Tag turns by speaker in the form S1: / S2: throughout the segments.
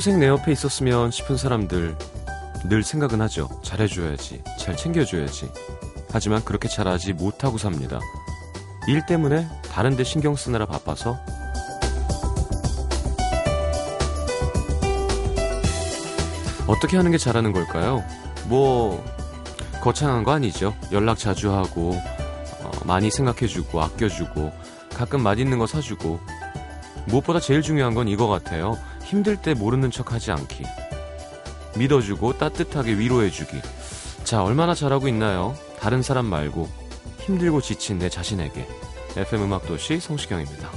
S1: 평생 내 옆에 있었으면 싶은 사람들 늘 생각은 하죠. 잘해줘야지, 잘 챙겨줘야지. 하지만 그렇게 잘하지 못하고 삽니다. 일 때문에 다른 데 신경 쓰느라 바빠서 어떻게 하는 게 잘하는 걸까요? 뭐 거창한 거 아니죠. 연락 자주 하고 어, 많이 생각해주고 아껴주고 가끔 맛있는 거 사주고 무엇보다 제일 중요한 건 이거 같아요. 힘들 때 모르는 척 하지 않기. 믿어주고 따뜻하게 위로해주기. 자, 얼마나 잘하고 있나요? 다른 사람 말고 힘들고 지친 내 자신에게. FM 음악도시 성시경입니다.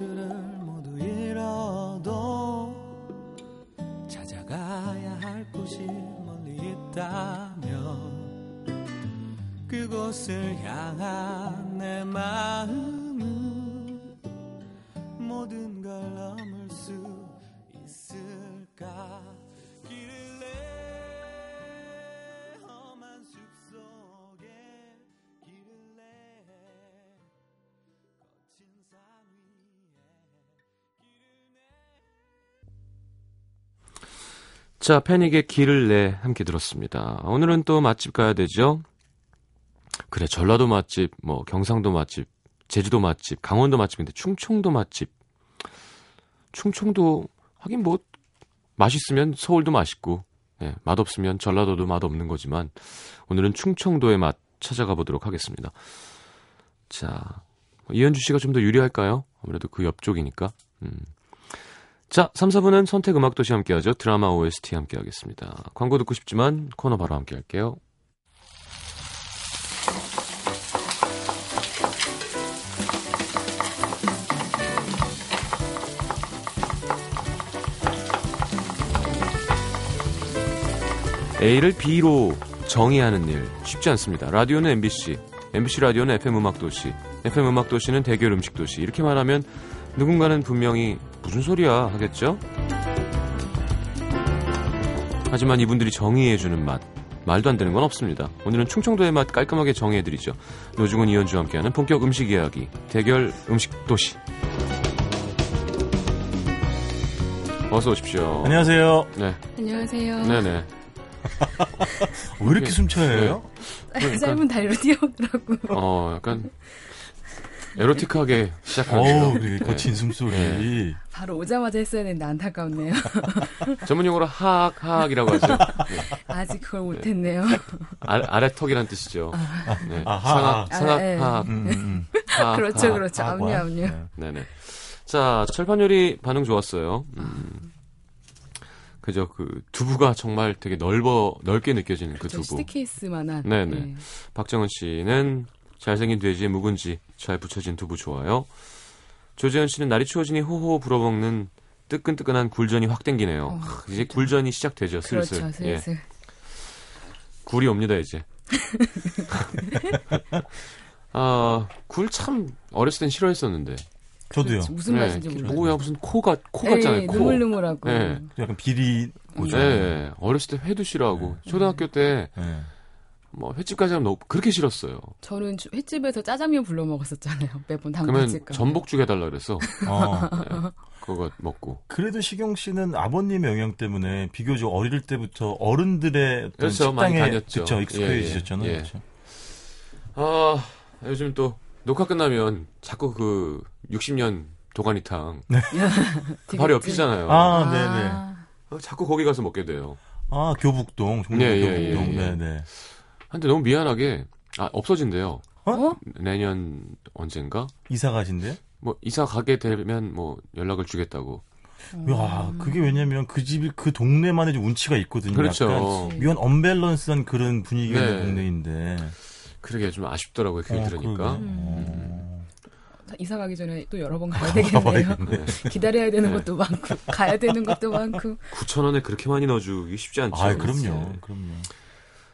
S2: 것들을 모두 잃어도 찾아가야 할 곳이 멀리 있다면 그곳을 향한
S1: 자, 패닉의 길을 내 함께 들었습니다. 오늘은 또 맛집 가야 되죠? 그래, 전라도 맛집, 뭐, 경상도 맛집, 제주도 맛집, 강원도 맛집인데, 충청도 맛집. 충청도, 하긴 뭐, 맛있으면 서울도 맛있고, 예, 맛없으면 전라도도 맛없는 거지만, 오늘은 충청도의 맛 찾아가 보도록 하겠습니다. 자, 이현주 씨가 좀 더 유리할까요? 아무래도 그 옆쪽이니까. 음. 자, 3, 4분은 선택 음악 도시 함께 하죠. 드라마 OST 함께 하겠습니다. 광고 듣고 싶지만 코너 바로 함께 할게요. A를 B로 정의하는 일 쉽지 않습니다. 라디오는 MBC, MBC 라디오는 FM 음악 도시, FM 음악 도시는 대결 음식 도시 이렇게 말하면 누군가는 분명히 무슨 소리야 하겠죠? 하지만 이분들이 정의해주는 맛, 말도 안 되는 건 없습니다. 오늘은 충청도의 맛 깔끔하게 정의해드리죠. 노중훈 이현주와 함께하는 본격 음식 이야기, 대결 음식 도시. 어서 오십시오.
S3: 안녕하세요.
S1: 네,
S4: 안녕하세요.
S1: 네네.
S3: 왜 이렇게 숨차해요?
S4: 짧은 다리로 뛰어오더라고.
S1: 어, 약간 에로틱하게 시작하네요.
S3: 어우, 그 거친 숨소리.
S1: 네.
S4: 바로 오자마자 했어야 되는데 안타깝네요.
S1: 전문 용어로 하악, 하악이라고 하죠. 네.
S4: 아직 그걸 못했네요.
S1: 아, 아래턱이란 뜻이죠. 네.
S3: 아,
S1: 상악,
S3: 하악.
S1: 상악,
S4: 아, 네.
S1: 하악,
S3: 음, 음,
S1: 하악.
S4: 그렇죠,
S1: 하악.
S4: 그렇죠. 압류, 압류.
S3: 네.
S1: 네네. 자, 철판 요리 반응 좋았어요. 음. 그죠, 그, 두부가 정말 되게 넓어, 넓게 느껴지는
S4: 그저
S1: 두부.
S4: 시트케이스만한.
S1: 네네.
S4: 네.
S1: 박정은 씨는 잘생긴 돼지에 묵은지 잘 붙여진 두부 좋아요. 조재현 씨는 날이 추워지니 호호 불어먹는 뜨끈뜨끈한 굴전이 확 땡기네요.
S4: 어,
S1: 하, 이제 굴전이 시작되죠, 슬슬.
S4: 그렇죠,
S1: 예.
S4: 슬슬.
S1: 굴이 옵니다, 이제. 아, 굴 참 어렸을 땐 싫어했었는데.
S3: 저도요.
S4: 무슨
S1: 네,
S4: 맛인지 모르겠어요.
S1: 뭐야, 무슨 코가, 코
S4: 네,
S1: 같잖아요, 코.
S4: 느물느물하고.
S1: 네.
S3: 약간 비리.
S1: 네, 어렸을 때 회도 싫어하고, 초등학교 때,
S3: 네.
S1: 뭐, 횟집 가자면 너무, 그렇게 싫었어요.
S4: 저는 주- 횟집에서 짜장면 불러 먹었었잖아요. 매번
S1: 그러면
S4: 당근집 가면.
S1: 전복죽 해달라 그랬어.
S3: 어.
S1: 네, 그거 먹고.
S3: 그래도 시경 씨는 아버님의 영향 때문에 비교적 어릴 때부터 어른들의 어떤
S1: 그렇죠, 많이
S3: 식당에
S1: 다녔죠.
S3: 그쵸, 익숙해지셨잖아요.
S1: 예, 예.
S3: 그렇죠.
S1: 아, 요즘 또, 녹화 끝나면 자꾸 그, 60년 도가니탕. 그 바로 옆이잖아요.
S3: 아, 네네.
S1: 어, 자꾸 거기 가서 먹게 돼요.
S3: 아, 교북동, 종로
S1: 예, 예,
S3: 교북동.
S1: 예, 예.
S3: 네네.
S1: 근데 너무 미안하게, 아, 없어진대요.
S4: 어?
S1: 내년 언젠가?
S3: 이사 가신대요?
S1: 뭐, 이사 가게 되면 뭐, 연락을 주겠다고.
S3: 야, 그게 왜냐면 그 집이 그 동네만의 좀 운치가 있거든요.
S1: 그렇죠.
S3: 약간 묘한 언밸런스한 그런 분위기가 있는
S1: 네.
S3: 동네인데.
S1: 그러게 좀 아쉽더라고요, 그
S3: 어,
S1: 들으니까.
S3: 그러게. 어.
S4: 이사 가기 전에 또 여러 번 가야 되겠네요.
S1: 네.
S4: 기다려야 되는
S1: 네.
S4: 것도 많고, 가야 되는 것도 많고.
S1: 9,000원에 그렇게 많이 넣어주기 쉽지 않죠.
S3: 아, 그럼요.
S1: 네.
S3: 그럼요.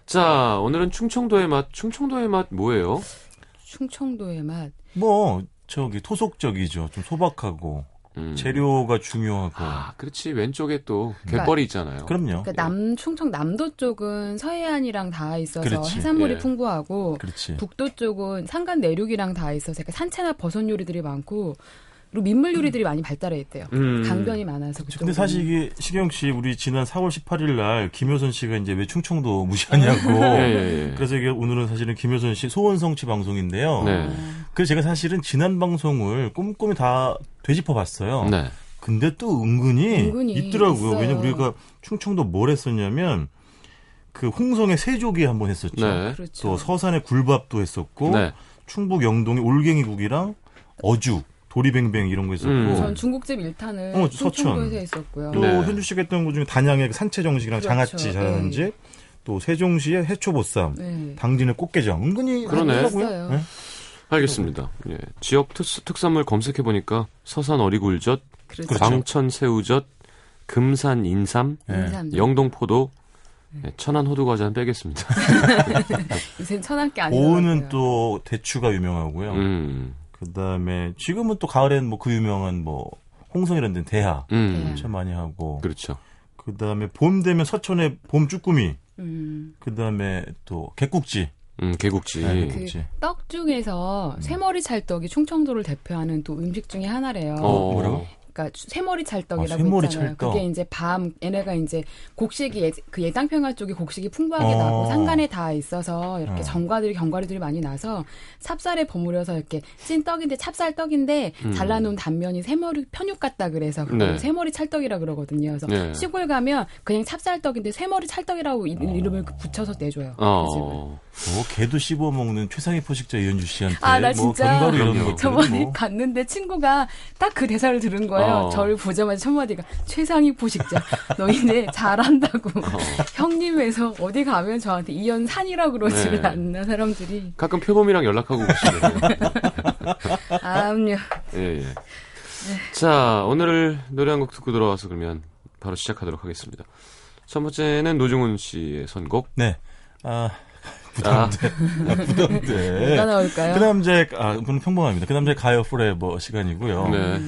S1: 자, 오늘은 충청도의 맛, 충청도의 맛 뭐예요?
S4: 충청도의 맛.
S3: 뭐 저기 토속적이죠. 좀 소박하고
S1: 음.
S3: 재료가 중요하고.
S1: 아, 그렇지. 왼쪽에 또
S4: 그러니까-
S1: 갯벌이 있잖아요.
S3: 그럼요.
S4: 그러니까 남 충청 남도 쪽은 서해안이랑 다 있어서
S3: 그렇지.
S4: 해산물이
S1: 예.
S4: 풍부하고
S3: 그렇지.
S4: 북도 쪽은 산간 내륙이랑 다 있어서 약간 산채나 버섯 요리들이 많고 그리고 민물 요리들이 많이 발달해 있대요.
S1: 음.
S4: 강변이 많아서 그쪽.
S3: 근데 사실 이게 시경 씨 우리 지난 4월 18일 날 김효선 씨가 이제 왜 충청도 무시하냐고.
S1: 예, 예, 예.
S3: 그래서 이게 오늘은 사실은 김효선 씨 소원 성취 방송인데요.
S1: 네.
S3: 그래서 제가 사실은 지난 방송을 꼼꼼히 다 되짚어 봤어요.
S1: 네.
S3: 근데 또 은근히,
S4: 은근히
S3: 있더라고요.
S4: 있어요.
S3: 왜냐면 우리가 충청도 뭘 했었냐면 그 홍성의 세조기 한번 했었죠.
S1: 네.
S4: 그렇죠.
S3: 또 서산의 굴밥도 했었고
S1: 네.
S3: 충북 영동의 올갱이국이랑 어죽, 도리뱅뱅 이런 거 했었고
S1: 음.
S4: 전 중국집 일탄을
S3: 어, 서천.
S4: 충청도에서 있었고요.
S3: 또
S1: 네.
S3: 현주 씨가 했던 것 중에 단양의 산채 정식이랑
S4: 그렇죠.
S3: 장아찌 잘하는지
S4: 네.
S3: 또 세종시의 해초보쌈,
S4: 네.
S3: 당진의 꽃게장 은근히
S1: 그러네.
S3: 하더라고요.
S4: 있어요.
S3: 네.
S1: 알겠습니다. 예. 지역 특, 특산물 검색해 보니까 서산 어리굴젓,
S4: 그렇죠.
S1: 광천 새우젓, 금산 인삼,
S3: 네.
S4: 인삼.
S1: 영동 포도, 예, 천안 호두 과자는 빼겠습니다.
S4: 요새 게 아니에요.
S3: 오우는 또 대추가 유명하고요.
S1: 음.
S3: 그다음에 지금은 또 가을엔 뭐 그 유명한 뭐 홍성이라는 데는 대하
S1: 음.
S4: 네.
S3: 참 많이 하고
S1: 그렇죠.
S3: 그다음에 봄 되면 서천의 봄 쭈꾸미
S4: 음.
S3: 그다음에 또 개국지
S1: 음, 개국지.
S3: 네,
S4: 그
S3: 개국지
S4: 떡 중에서
S3: 음.
S4: 새머리 찰떡이 충청도를 대표하는 또 음식 중에 하나래요.
S1: 어.
S3: 뭐라고?
S4: 그러니까 새머리 찰떡이라고
S3: 아, 새머리
S4: 있잖아요.
S3: 찰떡.
S4: 그게 이제 밤 얘네가 이제 곡식이 예, 그 예당평야 쪽에 곡식이 풍부하게
S3: 어.
S4: 나고 산간에 다 있어서 이렇게
S3: 어.
S4: 정과들이 견과류들이 많이 나서 찹쌀에 버무려서 이렇게 찐 떡인데 찹쌀 떡인데
S1: 음.
S4: 잘라놓은 단면이 새머리 편육 같다 그래서 그걸
S1: 네.
S4: 새머리 찰떡이라 그러거든요. 그래서
S1: 네.
S4: 시골 가면 그냥 찹쌀떡인데 새머리 찰떡이라고 이- 이름을 붙여서 내줘요. 그.
S1: 어.
S3: 뭐 개도 씹어 먹는 최상의 포식자 이현주 씨한테
S4: 아,
S3: 나뭐
S4: 진짜
S3: 견과류 이런. 것들
S4: 저번에
S3: 뭐
S4: 갔는데 친구가 딱 그 대사를 들은 거예요.
S1: 어.
S4: 저를 보자마자 첫 마디가 최상위 포식자. 너희네 잘한다고.
S1: 어.
S4: 형님에서 어디 가면 저한테 이연산이라고 그러지를
S1: 네.
S4: 않나 사람들이.
S1: 가끔 표범이랑 연락하고 계시네요.
S4: 아음요.
S1: 예, 예. 자, 오늘 노래 한 곡 듣고 들어와서 그러면 바로 시작하도록 하겠습니다. 첫 번째는 노중훈 씨의 선곡.
S3: 네. 아,
S1: 아,
S3: 부담돼.
S4: 뭐가 나올까요?
S3: 그 남자의 아, 평범합니다. 그 남자의 가요 forever 시간이고요.
S1: 네.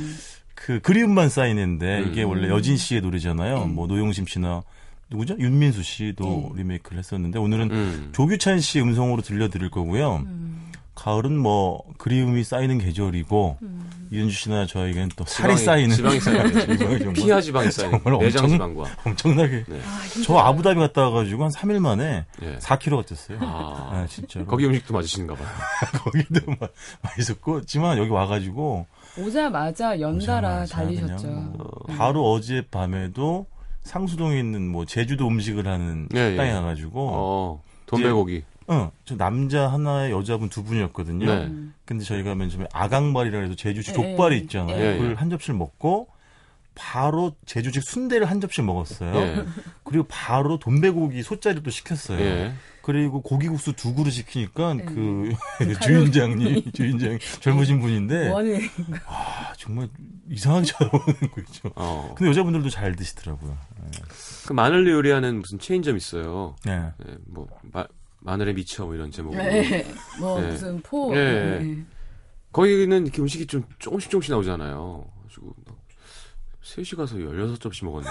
S3: 그 그리움만 쌓이는데
S1: 음.
S3: 이게 원래 여진 씨의 노래잖아요.
S4: 음.
S3: 뭐 노영심 씨나 누구죠? 윤민수 씨도
S4: 네.
S3: 리메이크를 했었는데 오늘은
S1: 음.
S3: 조규찬 씨 음성으로 들려드릴 거고요.
S4: 음,
S3: 가을은 뭐 그리움이 쌓이는 계절이고
S4: 음.
S3: 이현주 씨나 저에겐 또 살이
S1: 지방이-
S3: 쌓이는
S1: 지방이 쌓이는 피하 지방이 쌓이는
S3: 정말
S1: 내장
S3: 엄청-
S1: 지방과.
S3: 엄청나게
S1: 네.
S4: 아,
S3: 저. 아부다비 갔다 와가지고 한 3일 만에
S1: 예.
S3: 4kg가 쪘어요.
S1: 아,
S3: 아, 진짜로.
S1: 거기 음식도 맞으시는가 봐요.
S3: 거기도 막 맛있었고, 하지만 여기 와가지고
S4: 오자마자 연달아
S3: 오자마자
S4: 달리셨죠.
S3: 뭐
S1: 음.
S3: 바로 어제 밤에도 상수동에 있는 뭐 제주도 음식을 하는
S1: 예,
S3: 식당에
S1: 예.
S3: 가가지고,
S1: 어, 돈배고기.
S3: 어, 저 남자 하나에 여자분 두 분이었거든요.
S1: 네.
S4: 음.
S3: 근데 저희가 맨 처음에 아강발이라 해서 제주식
S4: 예,
S3: 족발이
S4: 예.
S3: 있잖아요.
S1: 예, 예.
S3: 그걸 한 접시를 먹고 바로 제주식 순대를 한 접시 먹었어요.
S1: 예.
S3: 그리고 바로 돈배고기 소짜리를 또 시켰어요.
S1: 예.
S3: 그리고 고기국수 두 그릇 시키니까
S4: 네.
S3: 그 주인장님, 주인장 젊으신 분인데 아, 정말 이상하게 쳐다보는 거죠.
S1: 어.
S3: 근데 여자분들도 잘 드시더라고요.
S1: 그 마늘로 요리하는 무슨 체인점 있어요.
S3: 네.
S1: 예, 뭐 마, 마늘에 미쳐 뭐 이런 제목으로.
S4: 네. 뭐
S1: 네.
S4: 무슨 포.
S1: 네.
S4: 네.
S1: 거기는 이렇게 음식이 좀 조금씩 조금씩 나오잖아요. 3시 가서 16접시 먹었네.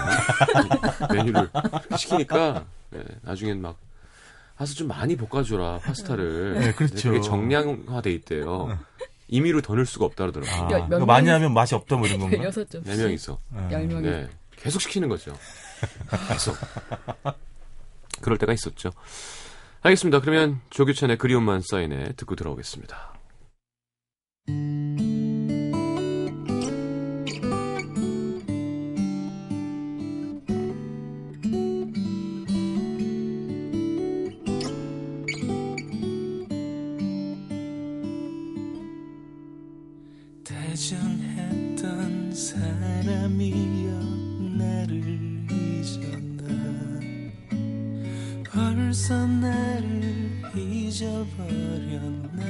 S1: 메뉴를 시키니까 예, 나중엔 막 가서 좀 많이 볶아줘라 파스타를.
S3: 네, 그렇죠.
S1: 되게 정량화돼 있대요. 임의로 더 넣을 수가 없다 그러더라고요.
S3: 아,
S4: 몇-
S3: 많이 하면 맛이 없다 뭐 이런 건가?
S4: 여섯 점.
S1: 네 명이서.
S3: 아,
S4: 열 명이.
S1: 네. 계속 시키는 거죠. 계속. 그럴 때가 있었죠. 알겠습니다. 그러면 조규찬의 그리움만 쌓이네 듣고 들어오겠습니다.
S2: 잊어버렸나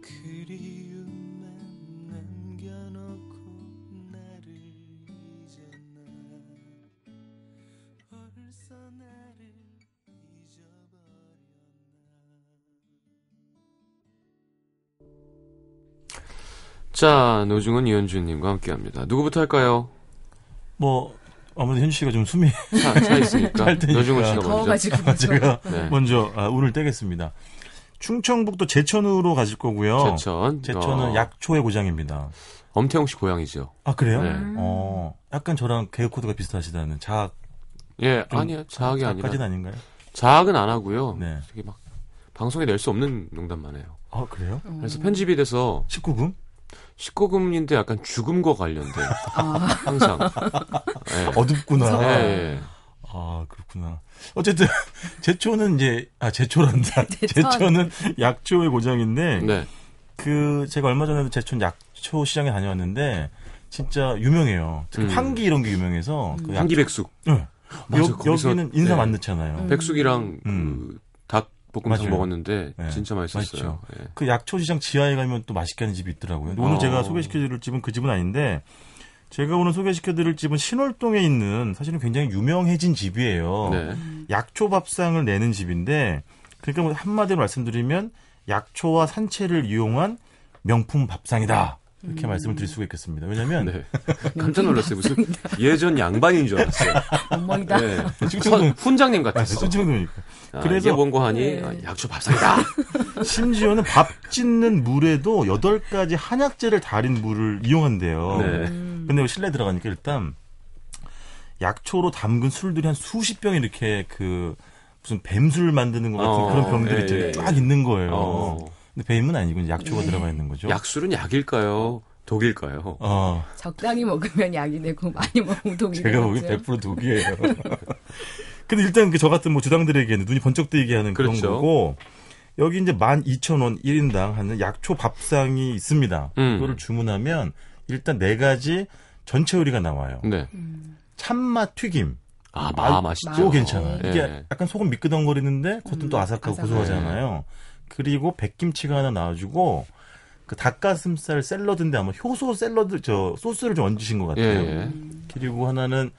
S2: 그리움만 남겨놓고 나를 잊었나 벌써 나를 잊어버렸나
S1: 자 노중은 이현주님과 함께합니다. 누구부터 할까요?
S3: 뭐 아무래도 현주 씨가 좀 숨이
S1: 차, 차 있으니까.
S3: 할 테니까.
S1: 노중은 씨가 먼저.
S4: 더워가지고?
S3: 제가
S1: 네.
S3: 먼저 아, 운을 떼겠습니다. 충청북도 제천으로 가실 거고요.
S1: 제천.
S3: 제천은
S1: 어,
S3: 약초의 고장입니다.
S1: 엄태웅 씨 고향이죠.
S3: 아 그래요?
S1: 네.
S3: 어, 약간 저랑 개그 코드가 비슷하시다는 자학
S1: 예,
S3: 좀
S1: 아니요. 자학이 아니라.
S3: 자학까지는 아닌가요?
S1: 자학은 안 하고요.
S3: 네.
S1: 되게 막 방송에 낼 수 없는 농담만 해요.
S3: 아 그래요?
S1: 그래서 편집이 돼서
S3: 19금?
S1: 19금인데 약간 죽음과 관련된
S4: 아,
S1: 항상. 예.
S3: 어둡구나.
S1: 예, 예.
S3: 아 그렇구나. 어쨌든 제초는 이제 아 제초란다.
S4: 제천.
S3: 제천은 약초의 고장인데
S1: 네.
S3: 그 제가 얼마 전에도 제천 약초 시장에 다녀왔는데 진짜 유명해요. 특히
S1: 음.
S3: 향기 이런 게 유명해서 그 약-
S1: 한기백숙.
S3: 네.
S1: 맞아,
S3: 여,
S1: 거기서-
S3: 여기는 인삼
S1: 네.
S3: 안 넣잖아요.
S1: 백숙이랑
S3: 음.
S1: 그 닭 볶음탕
S3: 맞아요.
S1: 먹었는데
S3: 네.
S1: 진짜 맛있었어요. 예.
S3: 그 약초 시장 지하에 가면 또 맛있게 하는 집이 있더라고요. 오늘
S1: 어.
S3: 제가 소개시켜드릴 집은 그 집은 아닌데 제가 오늘 소개시켜드릴 집은 신월동에 있는 사실은 굉장히 유명해진 집이에요.
S1: 네.
S3: 약초 밥상을 내는 집인데 그러니까 뭐 한마디로 말씀드리면 약초와 산채를 이용한 명품 밥상이다. 이렇게 말씀을 드릴 수가 있겠습니다. 왜냐면
S1: 네. 깜짝 놀랐어요. 무슨 예전 양반인 줄 알았어요.
S4: 어머니다.
S1: 네. 선- 훈장님
S3: 아,
S1: 같았어.
S3: 순정도니까.
S1: 아,
S3: 그래서-
S1: 이게 원고하니
S4: 네.
S1: 아, 약초 밥상이다.
S3: 심지어는 밥 짓는 물에도 8가지 한약재를 달인 물을 이용한대요.
S1: 네.
S3: 근데 여기 실내 들어가니까 일단 약초로 담근 술들이 한 수십 병 이렇게 그 무슨 뱀술 만드는 것 같은
S1: 어,
S3: 그런 병들이
S1: 예, 예.
S3: 쫙 있는 거예요.
S1: 어.
S3: 근데 뱀은 아니고 이제 약초가 들어가 있는 거죠.
S1: 약술은 약일까요? 독일까요?
S3: 어,
S4: 적당히 먹으면 약이 되고 많이 먹으면 독이
S3: 제가 보기엔
S4: 되겠죠.
S3: 100% 독이에요. 근데 일단 그 저 같은 뭐 주당들에게는 눈이 번쩍 뜨이게 하는 그런
S1: 그렇죠.
S3: 거고 여기 이제 12,000원 1인당 하는 약초 밥상이 있습니다.
S1: 음.
S3: 그거를 주문하면 일단 네 가지 전체 요리가 나와요.
S1: 네.
S3: 참맛 튀김.
S1: 아,
S3: 마-
S1: 마 맛있죠.
S3: 그거 괜찮아요.
S1: 예.
S3: 이게 약간 소금 미끄덩거리는데 겉은 또 아삭하고
S4: 아삭하고.
S3: 고소하잖아요. 그리고 백김치가 하나 나와주고 그 닭가슴살 샐러드인데 아마 효소 샐러드 저 소스를 좀 얹으신 것
S1: 예,
S3: 같아요.
S1: 예.
S3: 그리고 하나는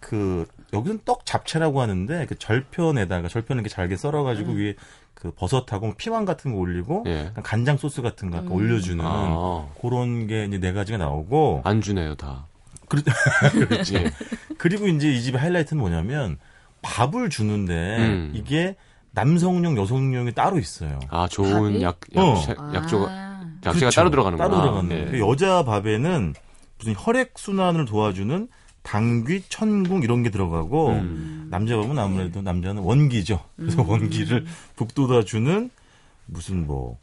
S3: 그 여기는 떡 잡채라고 하는데 그 절편에다가 절편을 이렇게 잘게 썰어가지고 위에 그 버섯하고 피망 같은 거 올리고
S1: 예.
S3: 간장 소스 같은 거 약간 올려주는
S1: 아,
S3: 그런 게 이제 네 가지가 나오고
S1: 안 주네요, 다.
S3: 그렇지.
S1: 예.
S3: 그리고 이제 이 집의 하이라이트는 뭐냐면 밥을 주는데
S1: 음.
S3: 이게 남성용, 여성용이 따로 있어요.
S1: 아, 좋은
S4: 밥이?
S1: 약, 약,
S3: 어.
S1: 약- 약초가,
S4: 아,
S1: 약재가
S3: 그렇죠.
S1: 따로 들어가는구나.
S3: 따로 들어가는.
S1: 예.
S3: 그 여자 밥에는 무슨 혈액 순환을 도와주는 당귀, 천궁 이런 게 들어가고
S1: 음.
S3: 남자 밥은 아무래도 남자는 원기죠. 그래서 원기를 북돋아 주는 무슨 뭐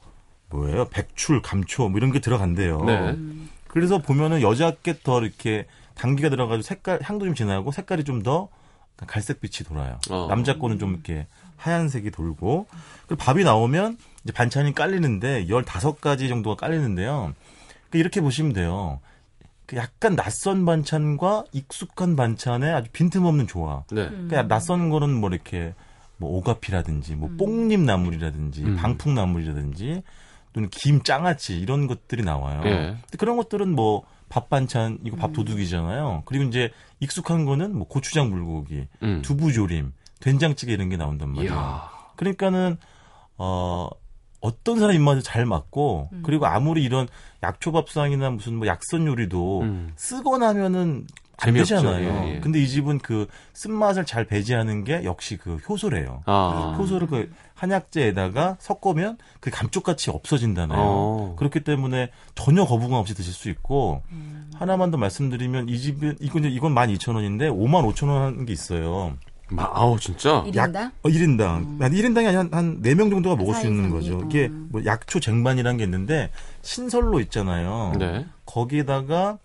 S3: 뭐예요? 백출, 감초 뭐 이런 게 들어간대요.
S1: 네.
S3: 그래서 보면은 여자께 더 이렇게 당기가 들어가지고 색깔 향도 좀 진하고 색깔이 좀 더 갈색빛이 돌아요.
S1: 어.
S3: 남자 거는 좀 이렇게 하얀색이 돌고 그리고 밥이 나오면 이제 반찬이 깔리는데 15가지 정도가 깔리는데요. 그 이렇게 보시면 돼요. 그 약간 낯선 반찬과 익숙한 반찬의 아주 빈틈없는 조화.
S1: 네.
S3: 그러니까 낯선 거는 뭐 이렇게 뭐 오가피라든지 뭐 뽕잎 나물이라든지
S1: 음.
S3: 방풍 나물이라든지 또는 김 장아찌 이런 것들이 나와요.
S1: 예.
S3: 근데 그런 것들은 뭐 밥 반찬 이거 밥 도둑이잖아요. 그리고 이제 익숙한 거는 뭐 고추장 불고기,
S1: 음.
S3: 두부 조림, 된장찌개 이런 게 나온단 말이에요.
S1: 이야.
S3: 그러니까는 어 어떤 사람 입맛에 잘 맞고 그리고 아무리 이런 약초밥상이나 무슨 뭐 약선 요리도
S1: 음.
S3: 쓰거나 하면은 안
S1: 재미없죠.
S3: 되잖아요.
S1: 예, 예.
S3: 근데 이 집은 그 쓴맛을 잘 배제하는 게 역시 그 효소래요.
S1: 아.
S3: 효소를 그 한약재에다가 섞으면 그 감쪽같이 없어진다나요.
S1: 어.
S3: 그렇기 때문에 전혀 거부감 없이 드실 수 있고 하나만 더 말씀드리면 이 집은 이건 이건 12,000원인데 55,000원 하는 게 있어요.
S1: 마, 아우, 진짜?
S4: 1인당?
S3: 어, 1인당. 한 1인당이 한, 한 4명 정도가 먹을 수 있는. 거죠. 이게
S4: 음.
S3: 뭐 약초 쟁반이라는 게 있는데 신설로 있잖아요.
S1: 네.
S3: 거기에다가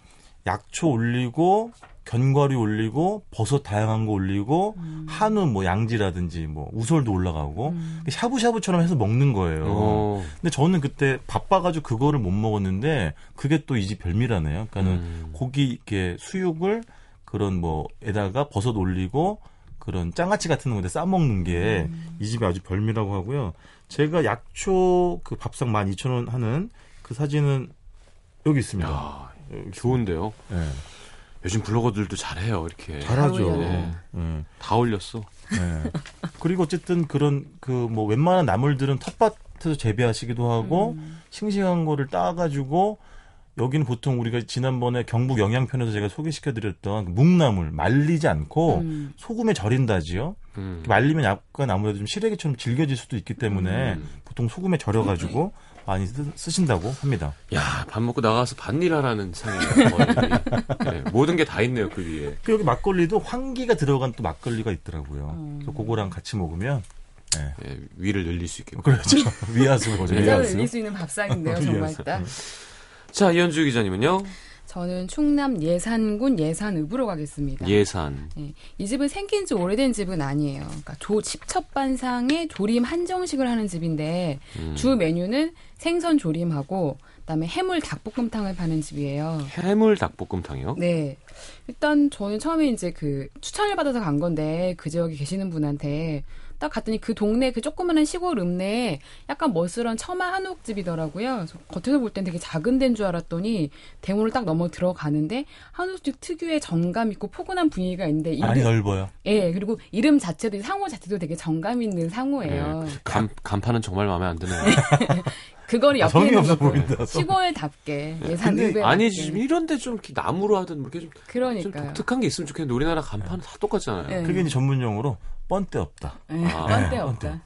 S3: 약초 올리고 견과류 올리고 버섯 다양한 거 올리고 한우 뭐 양지라든지 뭐 우설도 올라가고 샤브샤브처럼 해서 먹는 거예요.
S1: 어.
S3: 근데 저는 그때 바빠가지고 그거를 못 먹었는데 그게 또 이 집 별미라네요. 그러니까는
S1: 음.
S3: 고기 이렇게 수육을 그런 뭐에다가 버섯 올리고 그런 장아찌 같은 건데 싸 먹는 게이 집이 아주 별미라고 하고요. 제가 약초 그 밥상 12,000원 하는 그 사진은 여기 있습니다.
S1: 야,
S3: 여기
S1: 좋은데요?
S3: 네.
S1: 요즘 블로거들도 잘해요, 이렇게.
S3: 잘하죠. 네. 네.
S1: 다 올렸어.
S3: 네. 그리고 어쨌든 그런 그 뭐 웬만한 나물들은 텃밭에서 재배하시기도 하고 싱싱한 거를 따가지고 여기는 보통 우리가 지난번에 경북 영양편에서 제가 소개시켜드렸던 묵나물 말리지 않고
S4: 음.
S3: 소금에 절인다지요.
S1: 음.
S3: 말리면 약간 아무래도 좀 시래기처럼 질겨질 수도 있기 때문에
S1: 음.
S3: 보통 소금에 절여가지고 많이 쓰, 쓰신다고 합니다.
S1: 야, 밥 먹고 나가서 반일하라는 상이네요. 거의. 네, 모든 게 다 있네요, 그 위에.
S3: 그 여기 막걸리도 황기가 들어간 또 막걸리가 있더라고요.
S4: 음.
S3: 그래서 그거랑 같이 먹으면 네.
S1: 예, 위를 늘릴 수 있겠고.
S3: 그렇죠.
S1: 네.
S4: 인상을
S3: 위아스.
S4: 늘릴 수 있는 밥상인데요, 정말. 딱.
S1: 자, 이현주 기자님은요?
S4: 저는 충남 예산군 예산읍으로 가겠습니다.
S1: 예산.
S4: 예, 이 집은 생긴 지 오래된 집은 아니에요. 그러니까 조 칩첩반상에 조림 한정식을 하는 집인데
S1: 음.
S4: 주 메뉴는 생선 조림하고 그다음에 해물 닭볶음탕을 파는 집이에요.
S1: 해물 닭볶음탕이요?
S4: 네. 일단 저는 처음에 이제 그 추천을 받아서 간 건데 그 지역에 계시는 분한테 딱 갔더니 그 동네 그 조그마한 시골 읍내에 약간 멋스런 처마 한옥집이더라고요. 그래서 겉에서 볼 땐 되게 작은 데인 줄 알았더니 대문을 딱 넘어 들어가는데 한옥집 특유의 정감 있고 포근한 분위기가 있는데
S3: 많이
S4: 이름,
S3: 넓어요.
S4: 예, 그리고 이름 자체도 상호 자체도 되게 정감 있는 상호예요.
S1: 네, 간, 간판은 정말 마음에 안 드네요.
S4: 그거는
S3: 아,
S4: 옆에
S3: 성의
S4: 있는
S3: 없어 보인다, 성.
S4: 시골답게 예산
S3: 근데
S1: 아니지,
S4: 맞게.
S1: 좀 이런데 좀 이렇게 나무로 하든 뭐 이렇게 좀, 좀. 독특한 게 있으면 좋겠는데 우리나라 간판은 다 똑같잖아요.
S4: 네.
S3: 그게 이제 전문 용어로 뻔때 없다.
S4: 예,
S1: 아,
S4: 뻔데
S3: 네,
S4: 없다.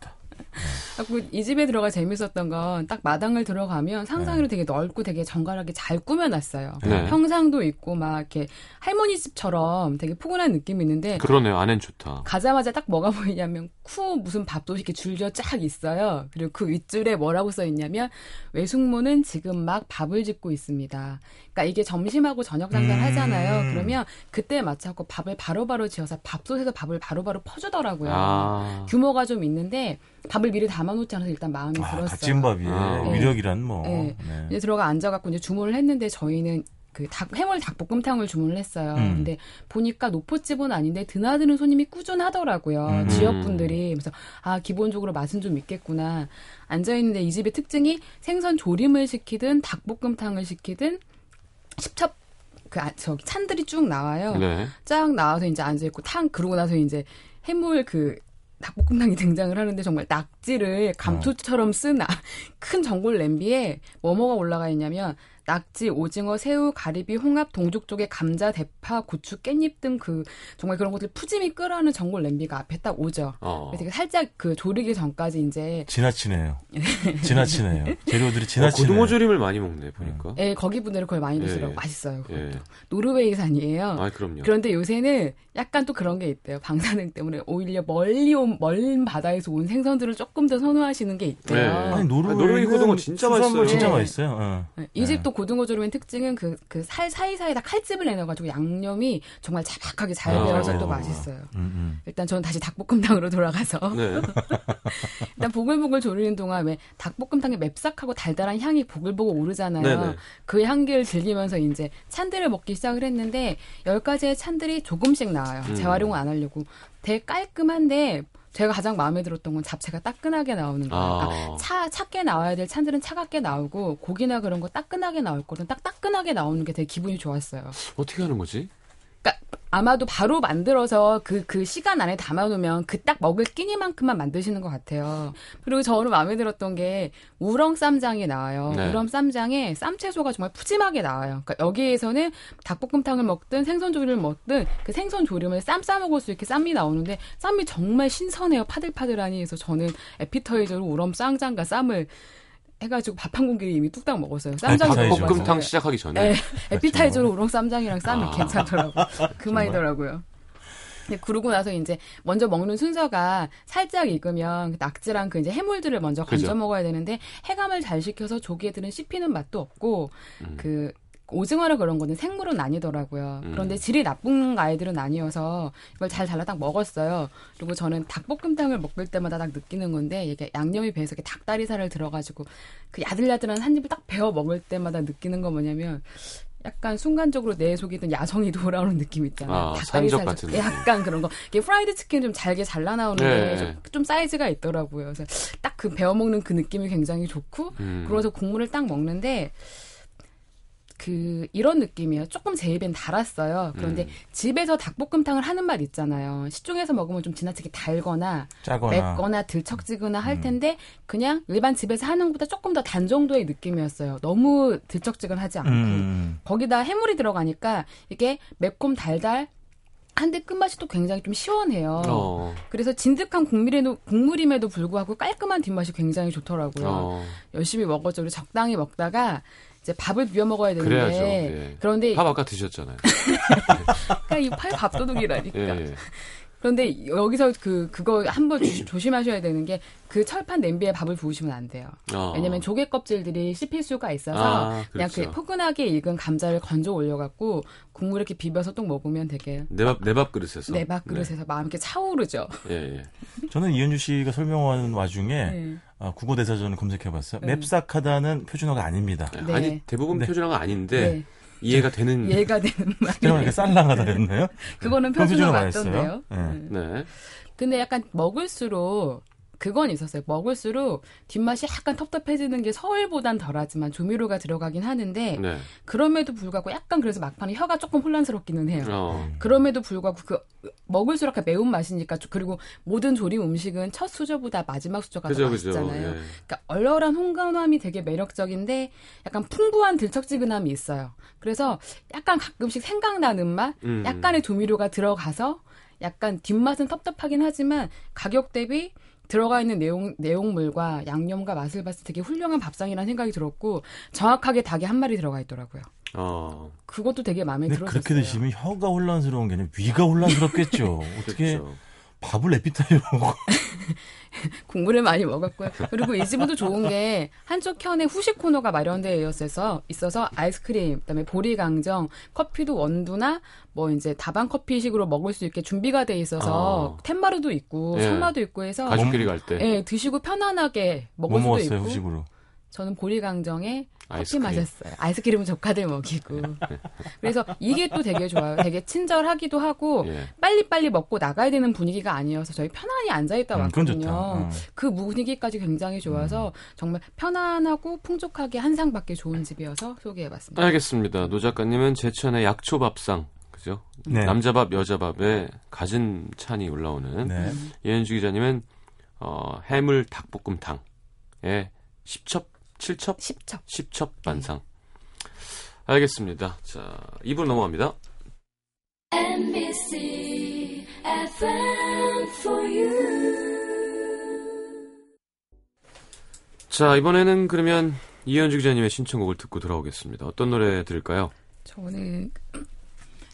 S4: 그리고 이 집에 들어가 재밌었던 건 딱 마당을 들어가면 상상으로 되게 넓고 되게 정갈하게 잘 꾸며놨어요.
S1: 네.
S4: 평상도 있고 막 이렇게 할머니 집처럼 되게 포근한 느낌이 있는데
S1: 그러네요. 안엔 좋다.
S4: 가자마자 딱 뭐가 보이냐면 쿠 무슨 밥솥이 이렇게 줄져 쫙 있어요. 그리고 그 윗줄에 뭐라고 써 있냐면 외숙모는 지금 막 밥을 짓고 있습니다. 그러니까 이게 점심하고 저녁 장사를
S3: 음.
S4: 하잖아요. 그러면 그때 맞춰서 밥을 바로 바로 지어서 밥솥에서 밥을 바로 바로 퍼주더라고요.
S1: 아.
S4: 규모가 좀 있는데 밥을 미리 담아놓지 않아서 일단 마음이
S3: 아,
S4: 들었어요.
S3: 갓진 밥이
S1: 아.
S3: 위력이란 뭐.
S4: 네.
S3: 네.
S4: 이제 들어가 앉아갖고 이제 주문을 했는데 저희는 그 닭, 해물 닭볶음탕을 주문을 했어요.
S3: 음.
S4: 근데 보니까 노포집은 아닌데 드나드는 손님이 꾸준하더라고요.
S3: 음.
S4: 지역분들이. 그래서 아, 기본적으로 맛은 좀 있겠구나. 앉아있는데 이 집의 특징이 생선 조림을 시키든 닭볶음탕을 시키든 십첩 그, 아, 저기 찬들이 쭉 나와요.
S1: 네.
S4: 쫙 나와서 이제 앉아있고 탕 그러고 나서 이제 해물 그 닭볶음탕이 등장을 하는데 정말 낙지를 감초처럼 쓴 큰 전골 냄비에 뭐뭐가 올라가 있냐면 낙지, 오징어, 새우, 가리비, 홍합, 동죽 쪽에 감자, 대파, 고추, 깻잎 등 그 정말 그런 것들 푸짐히 끓어하는 전골 냄비가 앞에 딱 오죠.
S1: 어.
S4: 그래서 되게 살짝 그 조리기 전까지 이제
S3: 지나치네요. 지나치네요. 재료들이
S1: 어,
S3: 지나치네요.
S1: 고등어 조림을 많이 먹네, 보니까.
S4: 예, 거기 분들은 그걸 많이 드시더라고
S1: 예.
S4: 맛있어요. 그것도.
S1: 예.
S4: 노르웨이산이에요.
S1: 아, 그럼요.
S4: 그런데 요새는 약간 또 그런 게 있대요. 방사능 때문에 오히려 멀리 온, 먼 바다에서 온 생선들을 조금 더 선호하시는 게 있대요.
S1: 네.
S3: 아니 노르웨이
S1: 노르웨이 고등어 진짜 맛있어요.
S3: 진짜
S4: 네.
S3: 맛있어요. 어.
S4: 네, 이 집도 고등어 조림의 특징은 그, 그 살 사이사이에다 칼집을 내놔가지고 양념이 정말 자박하게 잘
S1: 아.
S4: 배어서 또 맛있어요.
S3: 음, 음.
S4: 일단 저는 다시 닭볶음탕으로 돌아가서
S1: 네.
S4: 일단 보글보글 조리는 동안 왜 닭볶음탕의 맵싹하고 달달한 향이 보글보글 오르잖아요.
S1: 네네.
S4: 그 향기를 즐기면서 이제 찬들을 먹기 시작을 했는데 열 가지의 찬들이 조금씩 나와요.
S1: 음.
S4: 재활용을 안 하려고 되게 깔끔한데 제가 가장 마음에 들었던 건 잡채가 따끈하게 나오는 거예요.
S1: 아.
S4: 그러니까 차 차게 나와야 될 찬들은 차갑게 나오고 고기나 그런 거 따끈하게 나올 거는 딱 따끈하게 나오는 게 되게 기분이 좋았어요.
S1: 어떻게 하는 거지?
S4: 그러니까 아마도 바로 만들어서 그, 그 시간 안에 담아놓으면 그 딱 먹을 끼니만큼만 만드시는 것 같아요. 그리고 저는 마음에 들었던 게 우렁 쌈장이 나와요.
S1: 네.
S4: 우렁 쌈장에 쌈채소가 정말 푸짐하게 나와요. 그러니까 여기에서는 닭볶음탕을 먹든 생선 조림을 먹든 그 생선 조림을 쌈 싸 먹을 수 있게 쌈이 나오는데 쌈이 정말 신선해요. 파들파들하니. 그래서 저는 에피터이저로 우렁 쌈장과 쌈을 해가지고 밥 한 공기 이미 뚝딱 먹었어요. 쌈장
S3: 에피타이저.
S4: 먹어가지고.
S1: 닭볶음탕 시작하기 전에.
S4: 네, 에피타이저로 우렁 쌈장이랑 쌈이
S1: 아.
S4: 괜찮더라고. 그만이더라고요. 그러고 나서 이제 먼저 먹는 순서가 살짝 익으면 그 낙지랑 그 이제 해물들을 먼저 건져
S1: 그죠.
S4: 먹어야 되는데 해감을 잘 시켜서 조개들은 씹히는 맛도 없고
S1: 음.
S4: 그 오징어나 그런 거는 생물은 아니더라고요.
S1: 음.
S4: 그런데 질이 나쁜 아이들은 아니어서 이걸 잘 잘라 딱 먹었어요. 그리고 저는 닭볶음탕을 먹을 때마다 딱 느끼는 건데 이게 양념이 배에서 이렇게 닭다리살을 들어가지고 그 야들야들한 한 입을 딱 베어 먹을 때마다 느끼는 건 뭐냐면 약간 순간적으로 내 속에 있던 야성이 돌아오는 느낌 있잖아요.
S1: 아, 산적 같은
S4: 좀- 약간 그런 거. 이게 프라이드 치킨 좀 잘게 잘라 나오는데
S1: 네.
S4: 좀, 좀 사이즈가 있더라고요. 그래서 딱 그 베어 먹는 그 느낌이 굉장히 좋고
S1: 음.
S4: 그러면서 국물을 딱 먹는데 그 이런 느낌이에요. 조금 제 입엔 달았어요. 그런데
S1: 음.
S4: 집에서 닭볶음탕을 하는 맛 있잖아요. 시중에서 먹으면 좀 지나치게 달거나
S3: 짜거나.
S4: 맵거나 들쩍지거나 할
S3: 음.
S4: 텐데 그냥 일반 집에서 하는 것보다 조금 더 단 정도의 느낌이었어요. 너무 들쩍지근하지 않고
S3: 음.
S4: 거기다 해물이 들어가니까 이게 매콤 달달 한데 끝맛이 또 굉장히 좀 시원해요.
S1: 어.
S4: 그래서 진득한 국물에도, 국물임에도 불구하고 깔끔한 뒷맛이 굉장히 좋더라고요.
S1: 어.
S4: 열심히 먹었죠. 적당히 먹다가 이제 밥을 비워 먹어야 되는데
S1: 그래야죠. 예.
S4: 그런데
S1: 밥 아까 드셨잖아요.
S4: 그러니까 이 팔 밥도둑이라니까.
S1: 예, 예.
S4: 그런데 여기서 그 그거 한번 조- 조심하셔야 되는 게 그 철판 냄비에 밥을 부으시면 안 돼요.
S1: 어.
S4: 왜냐면 조개 껍질들이 씹힐 수가 있어서
S1: 아,
S4: 그냥
S1: 그렇죠.
S4: 그 포근하게 익은 감자를 건져 올려갖고 국물 이렇게 비벼서 또 먹으면 되게
S1: 내밥 내밥 그릇에서.
S4: 내 밥 그릇에서 마음 이렇게 차오르죠.
S1: 네. 예, 예.
S3: 저는 이현주 씨가 설명하는 와중에
S4: 네.
S3: 아, 국어 대사전을 검색해봤어요.
S4: 네.
S3: 맵싹하다는 표준어가 아닙니다.
S4: 네.
S1: 아니 대부분
S3: 네.
S1: 표준어가 아닌데
S4: 네.
S1: 이해가 되는.
S4: 이해가 되는 말.
S3: 제가 이렇게 쌀랑하다 그랬나요?
S4: 그거는 표준어 맞던데요. 네.
S1: 네.
S4: 근데 약간 먹을수록 그건 있었어요. 먹을수록 뒷맛이 약간 텁텁해지는 게 서울보단 덜하지만 조미료가 들어가긴 하는데
S1: 네.
S4: 그럼에도 불구하고 약간 그래서 막판에 혀가 조금 혼란스럽기는 해요.
S1: 어.
S4: 그럼에도 불구하고 그 먹을수록 매운 맛이니까 좀- 그리고 모든 조림 음식은 첫 수저보다 마지막 수저가 더
S1: 그죠, 그죠.
S4: 맛있잖아요.
S1: 예.
S4: 그러니까 얼얼한 홍감함이 되게 매력적인데 약간 풍부한 들쩍지근함이 있어요. 그래서 약간 가끔씩 생각나는 맛,
S1: 음.
S4: 약간의 조미료가 들어가서 약간 뒷맛은 텁텁하긴 하지만 가격 대비 들어가 있는 내용 내용물과 양념과 맛을 봤을 때 되게 훌륭한 밥상이라는 생각이 들었고 정확하게 닭이 한 마리 들어가 있더라고요.
S1: 어.
S4: 그것도 되게 마음에 들었어요.
S3: 그렇게 드시면 혀가 혼란스러운 게 아니라 위가 혼란스럽겠죠. 어떻게
S1: 그렇죠.
S3: 밥을 에피타이로 먹어.
S4: 국물을 많이 먹었고요. 그리고 이 집은 또 좋은 게 한쪽 켠에 후식 코너가 마련되어 있어서 있어서 아이스크림, 그다음에 보리강정, 커피도 원두나 뭐 이제 다방 커피식으로 먹을 수 있게 준비가 돼 있어서
S1: 아.
S4: 텐마루도 있고
S1: 예.
S4: 설마도 있고 해서
S1: 가족끼리 갈 때.
S4: 예, 드시고 편안하게
S3: 뭐
S4: 먹을 수도
S3: 먹었어요,
S4: 있고
S3: 후식으로?
S4: 저는 보리강정에 커피. 마셨어요. 아이스크림은 조카들 먹이고. 그래서 이게 또 되게 좋아요. 되게 친절하기도 하고
S1: 예.
S4: 빨리빨리 먹고 나가야 되는 분위기가 아니어서 저희 편안히 앉아있다
S3: 음,
S4: 왔거든요.
S3: 어.
S4: 그 분위기까지 굉장히 좋아서 정말 편안하고 풍족하게 한상 받기 좋은 집이어서 소개해봤습니다.
S1: 알겠습니다. 노 작가님은 제천의 약초밥상. 그죠?
S3: 네.
S1: 남자밥, 여자밥에 갖은 찬이 올라오는.
S3: 네.
S1: 예은주 기자님은 어, 해물 닭볶음탕에 10첩, 7첩,
S4: 10첩.
S1: 10첩 반상. 알겠습니다. 자, 2부로 넘어갑니다.
S5: NBC FM for you.
S1: 자, 이번에는 그러면 이현주 기자님의 신청곡을 듣고 돌아오겠습니다. 어떤 노래 들을까요?
S4: 저는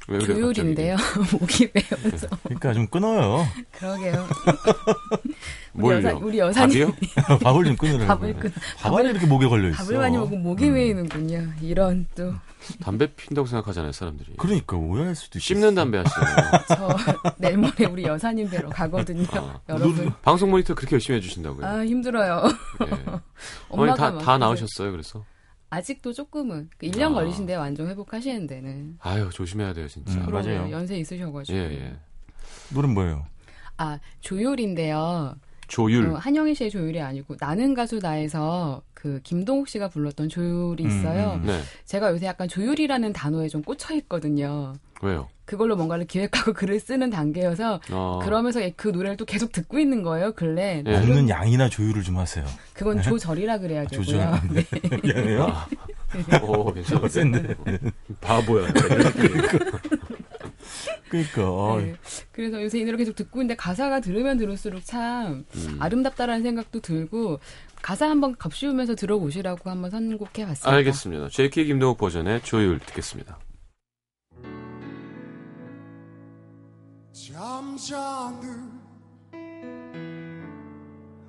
S4: 조율인데요. 목이 메어서.
S3: 그러니까 좀 끊어요.
S4: 그러게요. 우리
S1: 뭘요?
S4: 여사, 우리 여사님
S1: 밥이요?
S3: 밥을 좀 끊으라고.
S4: 밥을 끊
S3: 밥알이 이렇게 목에 걸려 있어.
S4: 밥을 많이 먹으면 목이 메이는군요. 이런 또저
S1: 담배 핀다고 생각하잖아요, 사람들이.
S3: 그러니까 오해할 수도 있어.
S1: 씹는 담배 하시잖아요.
S4: 내일 모레 우리 여사님 뵈러 가거든요.
S1: 아,
S4: 여러분.
S1: 방송 모니터 그렇게 열심히 해주신다고요.
S4: 아 힘들어요.
S1: 예. 어머니
S4: 엄마가
S1: 다, 막다
S4: 그래요.
S1: 나오셨어요, 그래서?
S4: 아직도 조금은 그 1년
S1: 아.
S4: 걸리신데 완전 회복하시는 데는
S1: 아유, 조심해야 돼요, 진짜.
S3: 음. 맞아요.
S4: 연세 있으셔가지고
S1: 예, 예.
S3: 노래는 뭐예요?
S4: 아 조율인데요.
S1: 조율.
S4: 어, 한영희 씨의 조율이 아니고 나는 가수 나에서 그 김동욱 씨가 불렀던 조율이
S3: 음,
S4: 있어요.
S3: 음.
S1: 네.
S4: 제가 요새 약간 조율이라는 단어에 좀 꽂혀 있거든요.
S1: 왜요?
S4: 그걸로 뭔가를 기획하고 글을 쓰는 단계여서
S1: 어,
S4: 그러면서 그 노래를 또 계속 듣고 있는 거예요. 근래
S1: 예.
S3: 먹는 양이나 조율을 좀 하세요.
S4: 그건 조절이라 그래야 되고요.
S3: 조절.
S4: 네.
S3: 미안해요.
S1: 아, 오, 괜찮은데. 바보야.
S3: 그러니까 어,
S4: 네. 그래서 요새 이 노래 계속 듣고 있는데 가사가 들으면 들을수록 참
S1: 음.
S4: 아름답다라는 생각도 들고 가사 한번 겹씌우면서 들어보시라고 한번 선곡해봤습니다.
S1: 알겠습니다. JK 김동욱 버전의 조율 듣겠습니다.
S2: 잠자는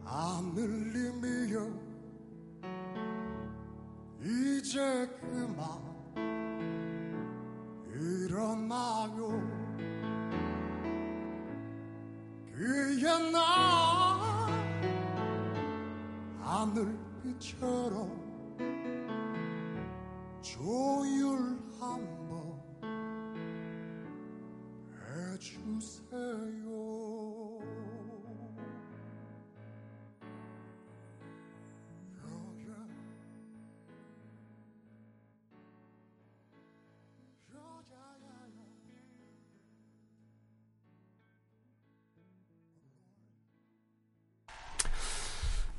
S2: 하늘님이여 이제 그만 일어나요 그의 나 하늘빛처럼 조율 한번 해주세요.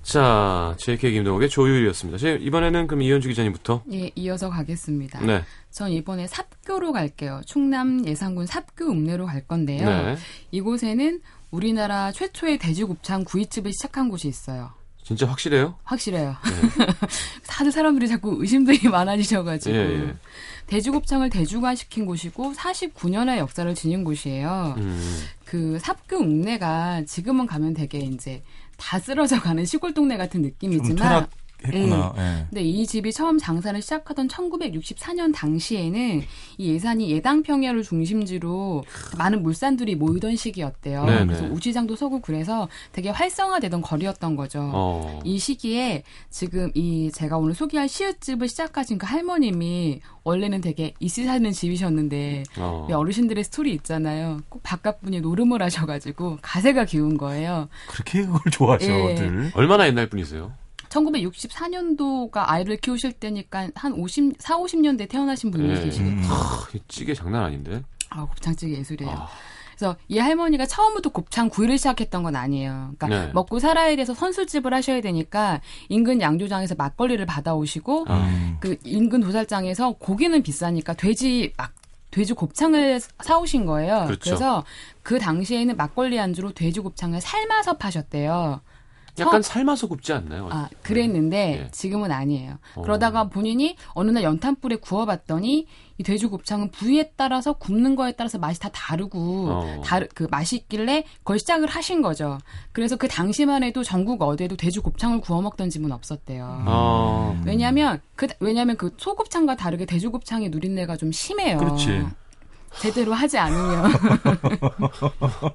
S1: 자, JK 김동욱의 조율이었습니다. 제 이번에는 그럼 이현주 기자님부터.
S4: 예, 이어서 가겠습니다.
S1: 네.
S4: 전 이번에 삽교로 갈게요. 충남 예산군 삽교 읍내로 갈 건데요.
S1: 네.
S4: 이곳에는 우리나라 최초의 돼지곱창 구이집을 시작한 곳이 있어요.
S1: 진짜 확실해요?
S4: 확실해요. 다들 사람들이 자꾸 의심들이 많아지셔가지고
S1: 예, 예.
S4: 돼지곱창을 대중화시킨 곳이고 49년의 역사를 지닌 곳이에요.
S1: 음.
S4: 그 삽교 읍내가 지금은 가면 되게 이제 다 쓰러져 가는 시골 동네 같은
S3: 좀
S4: 느낌이지만
S3: 했구나. 예.
S4: 근데 이 집이 처음 장사를 시작하던 1964년 당시에는 이 예산이 예당 평야를 중심지로 많은 물산들이 모이던 시기였대요.
S1: 네네.
S4: 그래서 우시장도 서고 그래서 되게 활성화되던 거리였던 거죠.
S1: 어.
S4: 이 시기에 지금 이 제가 오늘 소개할 시읒집을 시작하신 그 할머님이 원래는 되게 이씨 사는 집이셨는데
S1: 어.
S4: 왜 어르신들의 스토리 있잖아요. 꼭 바깥 분이 노름을 하셔가지고 가세가 기운 거예요.
S3: 그렇게 그걸 좋아하셔,
S4: 예.
S3: 들
S1: 얼마나 옛날 분이세요?
S4: 1964년도가 아이를 키우실 때니까 한 50, 4, 50년대 태어나신 분이
S1: 예.
S4: 계시겠죠.
S3: 음.
S1: 찌개 장난 아닌데.
S4: 아, 곱창찌개 예술이에요.
S1: 아.
S4: 그래서 이 할머니가 처음부터 곱창 구이를 시작했던 건 아니에요. 그러니까
S1: 네.
S4: 먹고 살아야 돼서 선술집을 하셔야 되니까 인근 양조장에서 막걸리를 받아오시고
S3: 음.
S4: 그 인근 도살장에서 고기는 비싸니까 돼지 막 돼지 곱창을 사오신 거예요.
S1: 그렇죠.
S4: 래서그 당시에는 막걸리 안주로 돼지 곱창을 삶아서 파셨대요.
S1: 약간
S4: 처-
S1: 삶아서 굽지 않나요?
S4: 아, 그랬는데
S1: 예.
S4: 지금은 아니에요.
S1: 어.
S4: 그러다가 본인이 어느 날 연탄불에 구워봤더니 이 돼지 곱창은 부위에 따라서 굽는 거에 따라서 맛이 다 다르고
S1: 어.
S4: 다르 그 맛이 있길래 그걸 시작을 하신 거죠. 그래서 그 당시만 해도 전국 어디에도 돼지 곱창을 구워 먹던 집은 없었대요.
S1: 어.
S4: 왜냐면 그 왜냐면 그 소곱창과 다르게 돼지 곱창의 누린내가 좀 심해요.
S3: 그렇지.
S4: 제대로 하지 않으면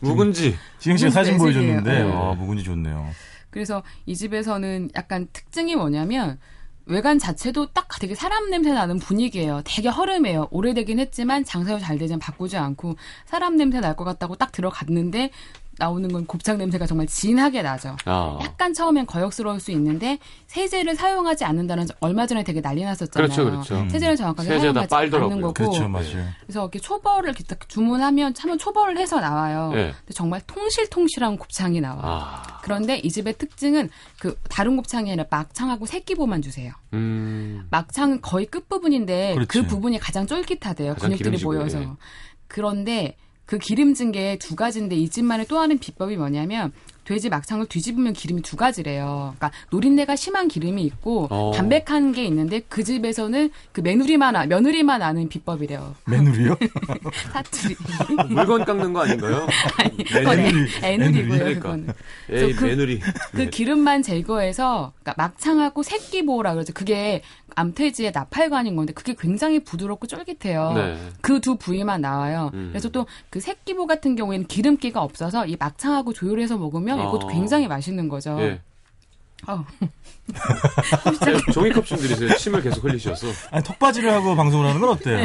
S1: 묵은지.
S3: 지영 씨가 사진. 보여줬는데,
S1: 네.
S3: 아, 묵은지 좋네요.
S4: 그래서 이 집에서는 약간 특징이 뭐냐면 외관 자체도 딱 되게 사람 냄새 나는 분위기예요. 되게 허름해요. 오래되긴 했지만 장사가 잘 되진 바꾸지 않고 사람 냄새 날 것 같다고 딱 들어갔는데 나오는 건 곱창 냄새가 정말 진하게 나죠.
S1: 아.
S4: 약간 처음엔 거역스러울 수 있는데 세제를 사용하지 않는다는 점 얼마 전에 되게 난리 났었잖아요.
S1: 그렇죠, 그렇죠.
S3: 음.
S4: 세제를 정확하게
S1: 세제에다
S4: 사용하지
S1: 빨더라고요.
S4: 않는 거고
S3: 그렇죠, 맞아요.
S4: 그래서 이렇게 초벌을 주문하면 한번 초벌을 해서 나와요.
S1: 예.
S4: 근데 정말 통실통실한 곱창이 나와. 요
S1: 아.
S4: 그런데 이 집의 특징은 그 다른 곱창이 아니라 막창하고 새끼보만 주세요.
S1: 음.
S4: 막창은 거의 끝 부분인데 그
S3: 그렇지.
S4: 부분이 가장 쫄깃하대요.
S1: 가장
S4: 근육들이
S1: 기름지고,
S4: 모여서.
S1: 예.
S4: 그런데 그 기름진 게 두 가지인데 이 집만의 또 하는 비법이 뭐냐면 돼지 막창을 뒤집으면 기름이 두 가지래요. 그러니까 노린내가 심한 기름이 있고
S1: 어.
S4: 담백한 게 있는데 그 집에서는 그 며느리만 아- 며느리만 아는 비법이래요.
S3: 메누리요?
S4: 사투리.
S1: 물건 깎는 거 아닌가요?
S4: 그건 애-
S3: 애누리.
S4: 애누리고요.
S1: 그러니까.
S4: 그거는.
S1: 에이,
S4: 그-
S1: 며느리.
S4: 그
S1: 네.
S4: 기름만 제거해서 그러니까 막창하고 새끼보라 그러죠. 그게 암태지의 나팔관인 건데 그게 굉장히 부드럽고 쫄깃해요.
S1: 네.
S4: 그두 부위만 나와요.
S1: 음.
S4: 그래서 또 그 새끼보 같은 경우에는 기름기가 없어서 이 막창하고 조율해서 먹으면 이것도
S1: 어.
S4: 굉장히 맛있는 거죠.
S1: 예.
S4: 어.
S1: 네, 종이컵 좀 드리세요. 침을 계속 흘리셔서.
S3: 아니, 턱받이를 하고 방송을 하는 건 어때요?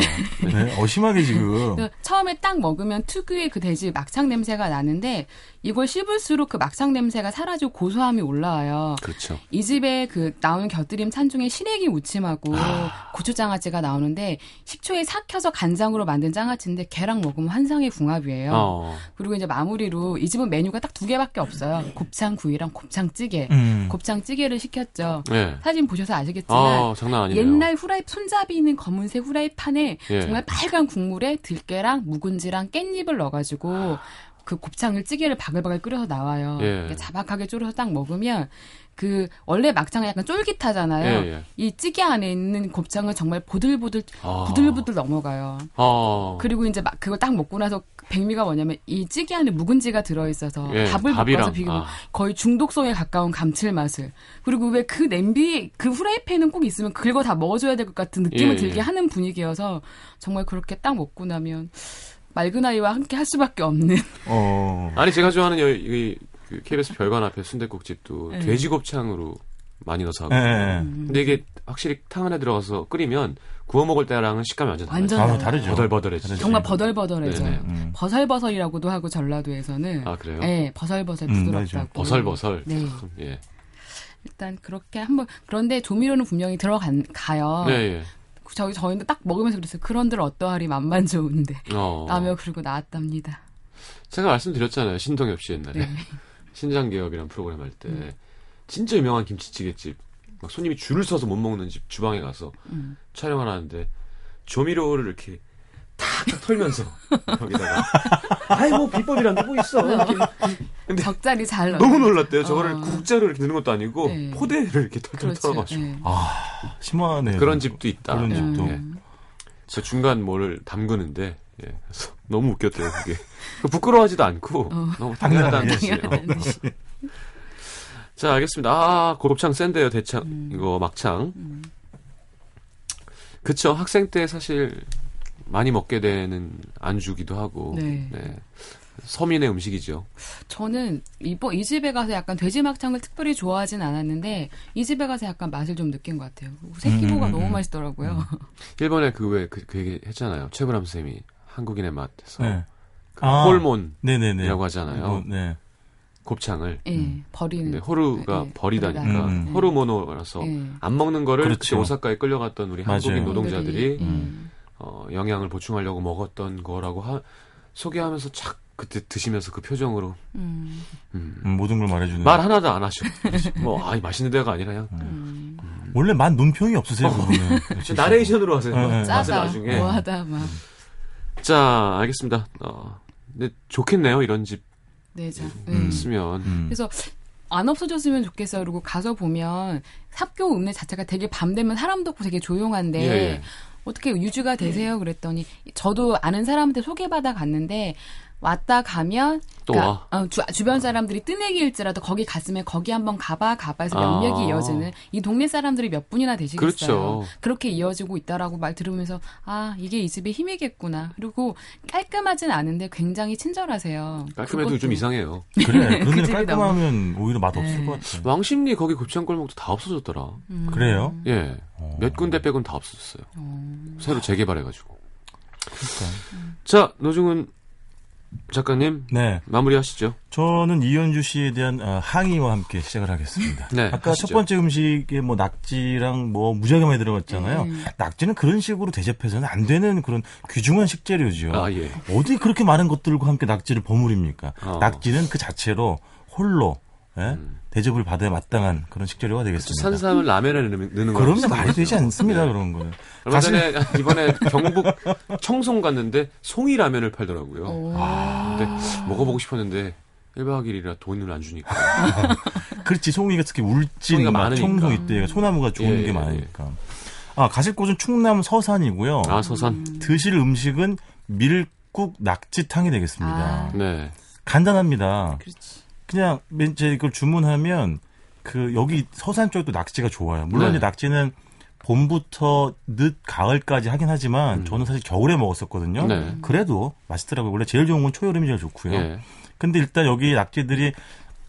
S3: 네, 어심하게 지금.
S4: 그래서 처음에 딱 먹으면 특유의 그 돼지 막창 냄새가 나는데 이걸 씹을수록 그 막창 냄새가 사라지고 고소함이 올라와요.
S1: 그렇죠.
S4: 이 집에 그 나오는 곁들임 찬 중에 시래기 무침하고
S1: 아.
S4: 고추장아찌가 나오는데 식초에 삭혀서 간장으로 만든 장아찌인데 걔랑 먹으면 환상의 궁합이에요.
S1: 어.
S4: 그리고 이제 마무리로 이 집은 메뉴가 딱 두 개밖에 없어요. 곱창 구이랑 곱창찌개.
S3: 음.
S4: 곱창찌개를 시켰 죠.
S1: 예.
S4: 사진 보셔서 아시겠지만
S1: 아.
S4: 옛날 후라이 손잡이 있는 검은색 후라이판에
S1: 예.
S4: 정말 빨간 국물에 들깨랑 묵은지랑 깻잎을 넣어가지고 그 곱창을 찌개를 바글바글 끓여서 나와요.
S1: 예.
S4: 자박하게 졸여서 딱 먹으면 그 원래 막창은 약간 쫄깃하잖아요.
S1: 예, 예.
S4: 이 찌개 안에 있는 곱창은 정말 보들보들
S1: 아.
S4: 부들부들 넘어가요.
S1: 어.
S4: 그리고 이제 막 그걸 딱 먹고 나서 백미가 뭐냐면 이 찌개 안에 묵은지가 들어있어서
S1: 예,
S4: 밥을 볶아서 비비면
S1: 아.
S4: 거의 중독성에 가까운 감칠맛을 그리고 왜 그 냄비 그 후라이팬은 꼭 있으면 긁어 다 먹어줘야 될 것 같은 느낌을
S1: 예,
S4: 들게
S1: 예.
S4: 하는 분위기여서 정말 그렇게 딱 먹고 나면 맑은 아이와 함께 할 수밖에 없는
S3: 어.
S1: 아니 제가 좋아하는 여, 이, 그 KBS 별관 앞에 순대국집도
S4: 예.
S1: 돼지곱창으로 많이 넣어서 하고.
S3: 예, 예.
S1: 근데 이게 확실히 탕 안에 들어가서 끓이면 구워 먹을 때랑은 식감이 완전.
S4: 완전
S3: 아,
S4: 달라요.
S3: 다르죠.
S1: 버들버들해지죠.
S3: 다르죠.
S4: 정말 버덜버덜해져요.
S1: 네네.
S3: 음.
S4: 버설버설이라고도 하고 전라도에서는
S1: 아 그래요?
S4: 네, 버설버설
S3: 음,
S4: 부드럽다고.
S1: 버설버설.
S4: 네.
S1: 예.
S4: 일단 그렇게 한번 그런데 조미료는 분명히 들어가요.
S1: 네, 예.
S4: 저희 저희는 딱 먹으면서 그랬어요. 그런들 어떠하리 맛만 좋은데
S1: 어.
S4: 라며 그러고 나왔답니다.
S1: 제가 말씀드렸잖아요. 신동엽 씨 옛날에
S4: 네.
S1: 신장 개업이란 프로그램 할 때. 진짜 유명한 김치찌개집 막 손님이 줄을 서서 못 먹는 집 주방에 가서
S4: 음.
S1: 촬영을 하는데 조미료를 이렇게 탁탁 털면서 여기다가 아이 뭐 비법이란 게뭐 있어 이렇게. 근데
S4: 적절히 잘 넣어.
S1: 너무 놀랐대요. 저거를
S4: 어.
S1: 국자로 이렇게 넣는 것도 아니고
S4: 네.
S1: 포대를 이렇게 털털. 털어가지고
S4: 예.
S3: 아, 심하네요.
S1: 그런 집도 있다.
S3: 그런 집도.
S1: 예. 저 중간 뭐를 담그는데 예. 그래서 너무 웃겼대요. 그게 그 부끄러워하지도 않고 너무 당연하다는. 어.
S4: 당연한 듯이.
S1: 자, 알겠습니다. 아, 곱창 센데요, 대창.
S4: 음.
S1: 이거 막창. 그쵸. 학생 때 사실 많이 먹게 되는 안주기도 하고.
S4: 네.
S1: 서민의 음식이죠.
S4: 저는 이번 이 집에 가서 약간 돼지 막창을 특별히 좋아하진 않았는데 이 집에 가서 약간 맛을 좀 느낀 것 같아요. 새끼고가
S3: 음,
S4: 너무
S3: 음.
S4: 맛있더라고요.
S1: 일본에 그왜 그, 그 얘기 했잖아요. 최불암 쌤이 한국인의 맛에서
S3: 네.
S1: 그
S3: 아.
S1: 홀몬이라고. 하잖아요.
S3: 뭐, 네.
S1: 곱창을.
S4: 예, 버리는.
S1: 근데 호루가
S4: 예,
S1: 버리다니까
S4: 버리다.
S3: 음.
S1: 호르모노라서
S4: 예.
S1: 안 먹는 거를
S3: 그렇죠.
S1: 그때 오사카에 끌려갔던 우리
S3: 맞아요.
S1: 한국인 노동자들이
S4: 예.
S3: 음.
S1: 어, 영양을 보충하려고 먹었던 거라고 하, 소개하면서 착 그때 드시면서 그 표정으로
S4: 음,
S1: 음,
S3: 음, 모든 걸 말해주는.
S1: 말 하나도 안 하셔. 뭐, 아, 이 맛있는 데가 아니라 그냥
S4: 음.
S3: 원래 만 눈평이 없으세요, 그분은.
S1: 저 나레이션으로 하세요.
S3: 네, 네.
S4: 짜다,
S1: 나중에.
S4: 뭐하다 막.
S1: 자, 알겠습니다. 어, 근데 좋겠네요, 이런 집
S4: 내자.
S3: 음.
S4: 예.
S1: 있으면.
S3: 음.
S4: 그래서 안 없어졌으면 좋겠어요. 그리고 가서 보면 삽교 읍내 자체가 되게 밤 되면 사람도 없고 되게 조용한데
S1: 예, 예.
S4: 어떻게 유주가 되세요? 그랬더니 저도 아는 사람한테 소개받아 갔는데 왔다 가면
S1: 또 와.
S4: 어, 주, 주변 사람들이 뜨내기일지라도 거기 갔으면 거기 한번 가봐 가봐 해서
S1: 아.
S4: 명맥이 이어지는 이 동네 사람들이 몇 분이나 되시겠어요.
S1: 그렇죠.
S4: 그렇게 이어지고 있다라고 말 들으면서 아 이게 이 집의 힘이겠구나. 그리고 깔끔하진 않은데 굉장히 친절하세요.
S1: 깔끔해도
S4: 그것도.
S1: 좀 이상해요.
S3: 그래.
S4: 그
S3: 그런 데는
S4: 집이
S3: 깔끔하면 오히려 맛 없을
S4: 네.
S3: 것 같아.
S1: 왕십리 거기 곱창골목도 다 없어졌더라.
S4: 음.
S3: 그래요?
S1: 예.
S3: 어.
S1: 몇 군데 빼곤 다 없어졌어요.
S4: 어.
S1: 새로 재개발해가지고.
S3: 그러니까.
S1: 자, 노중훈 작가님,
S3: 네.
S1: 마무리하시죠.
S3: 저는 이현주 씨에 대한 어, 항의와 함께 시작을 하겠습니다.
S1: 네,
S3: 아까
S1: 하시죠.
S3: 첫 번째 음식에 뭐 낙지랑 뭐 무지하게 많이 들어갔잖아요.
S4: 음.
S3: 낙지는 그런 식으로 대접해서는 안 되는 그런 귀중한 식재료죠.
S1: 아, 예.
S3: 어디 그렇게 많은 것들과 함께 낙지를 버무립니까?
S1: 어.
S3: 낙지는 그 자체로 홀로 예?
S1: 음.
S3: 대접을 받아야 마땅한 그런 식재료가 되겠습니다.
S1: 산삼을 라면에 넣는, 거.
S3: 그럼요 말이 되지 않습니다 그런 거는.
S1: 얼마
S3: 사실-
S1: 전에 이번에 경북 청송 갔는데 송이 라면을 팔더라고요.
S4: 오.
S1: 근데 먹어보고 싶었는데 1박 2일이라 돈을 안 주니까.
S3: 그렇지 송이가 특히 울진. 청송 이때 소나무가 좋은
S1: 예,
S3: 게
S1: 예,
S3: 많으니까. 아 가실 곳은 충남 서산이고요.
S1: 아, 서산.
S3: 드실 음식은 밀국 낙지탕이 되겠습니다.
S4: 아.
S1: 네.
S3: 간단합니다.
S4: 그렇지.
S3: 그냥 맨 이제 이걸 주문하면 그 여기 서산 쪽도 낙지가 좋아요. 물론
S1: 네.
S3: 이제 낙지는 봄부터 늦 가을까지 하긴 하지만
S1: 음.
S3: 저는 사실 겨울에 먹었었거든요.
S1: 네.
S3: 그래도 맛있더라고요. 원래 제일 좋은 건 초여름이 제일 좋고요.
S1: 예.
S3: 근데 일단 여기 낙지들이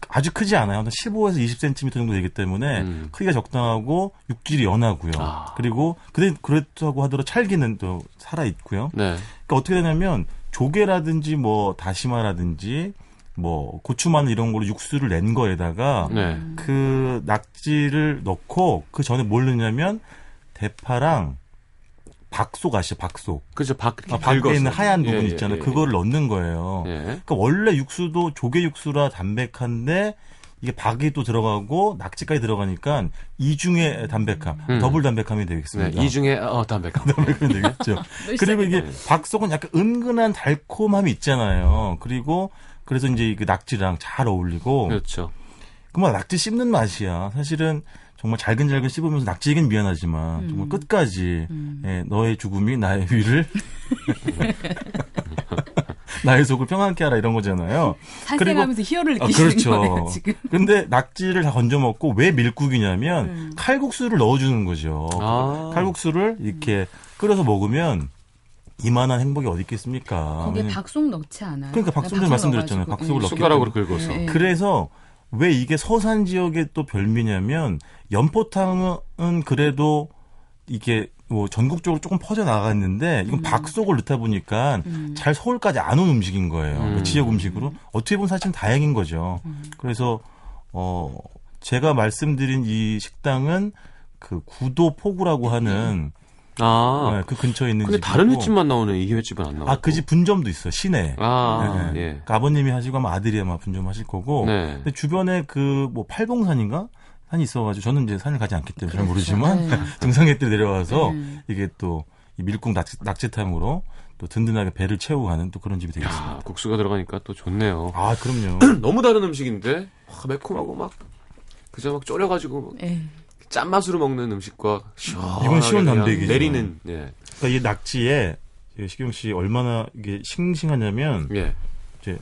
S3: 아주 크지 않아요. 한 15에서 20cm 정도 되기 때문에
S1: 음.
S3: 크기가 적당하고 육질이 연하고요.
S1: 아.
S3: 그리고 근데 그렇다고 하더라도 찰기는 또 살아 있고요.
S1: 네.
S3: 그러니까 어떻게 되냐면 조개라든지 뭐 다시마라든지 뭐 고추 마늘 이런 걸로 육수를 낸 거에다가
S1: 네.
S3: 그 낙지를 넣고 그 전에 뭘 넣냐면 대파랑 박속 아시죠? 박속.
S1: 그죠. 밖,
S3: 아, 밖에
S1: 긁어서.
S3: 있는 하얀
S1: 예,
S3: 부분
S1: 예,
S3: 있잖아요.
S1: 예,
S3: 그거를 넣는 거예요.
S1: 예.
S3: 그러니까 원래 육수도 조개 육수라 담백한데 이게 박이 또 들어가고 낙지까지 들어가니까 이중의 담백함,
S1: 음.
S3: 더블 담백함이
S1: 네.
S3: 되겠습니다.
S1: 이 중에, 어, 담백함.
S3: 담백함이 되겠죠. 그리고 이게 박속은 약간 은근한 달콤함이 있잖아요. 그리고 그래서 이제 그 낙지랑 잘 어울리고
S1: 그렇죠.
S3: 그만 낙지 씹는 맛이야. 사실은 정말 잘근잘근 씹으면서 낙지에겐 미안하지만 정말 끝까지
S4: 음.
S3: 예, 너의 죽음이 나의 위를 나의 속을 평안케 하라 이런 거잖아요.
S4: 살생하면서 희열을
S3: 아,
S4: 느끼시는
S3: 그렇죠.
S4: 거네요 지금.
S3: 근데 낙지를 다 건져 먹고 왜 밀국이냐면
S4: 음.
S3: 칼국수를 넣어주는 거죠.
S1: 아.
S3: 칼국수를 이렇게 끓여서 먹으면 이만한 행복이 어디 있겠습니까?
S4: 거기에
S3: 왜냐면-
S4: 박속 넣지 않아요?
S3: 그러니까 박속
S4: 박속
S3: 말씀드렸잖아요.
S4: 넣어가지고,
S3: 박속을
S4: 예.
S3: 넣기
S1: 숟가락으로 긁어서.
S4: 예, 예.
S3: 그래서 왜 이게 서산 지역의 또 별미냐면 연포탕은 그래도 이게 뭐 전국적으로 조금 퍼져 나갔는데 이건 박속을 넣다 보니까
S4: 음.
S3: 잘 서울까지 안 온 음식인 거예요.
S1: 음.
S3: 그 지역 음식으로 어떻게 보면 사실은 다행인 거죠.
S4: 음.
S3: 그래서 어 제가 말씀드린 이 식당은 그 구도 포구라고 하는
S1: 아.
S3: 네, 그 근처에 있는
S1: 근데
S3: 집이고
S1: 다른 횟집만 나오네. 이 횟집은 안 나오고.
S3: 아그 집 분점도 있어요 시내.
S1: 아,
S3: 네.
S1: 예.
S3: 그러니까 아버님이 하시고 아마 아들이 아마 분점하실 거고.
S1: 네.
S3: 근데 주변에 그 뭐 팔봉산인가 산이 있어가지고 저는 이제 산을 가지 않기 때문에 잘
S4: 그렇죠.
S3: 모르지만
S4: 네.
S3: 등산객 때 내려와서
S4: 네.
S3: 이게 또이 밀국 낙지, 낙지탕으로 또 든든하게 배를 채우고 가는 또 그런 집이 되겠습니다.
S1: 야, 국수가 들어가니까 또 좋네요.
S3: 아 그럼요.
S1: 너무 다른 음식인데 와, 매콤하고 막 그저 막 졸여가지고
S4: 예.
S1: 짠맛으로 먹는 음식과 시원하게
S3: 이건 시원 담백이죠.
S1: 내리는 예.
S3: 그러니까 이 낙지에 이 식경 씨 얼마나 이게 싱싱하냐면
S1: 예.
S3: 이제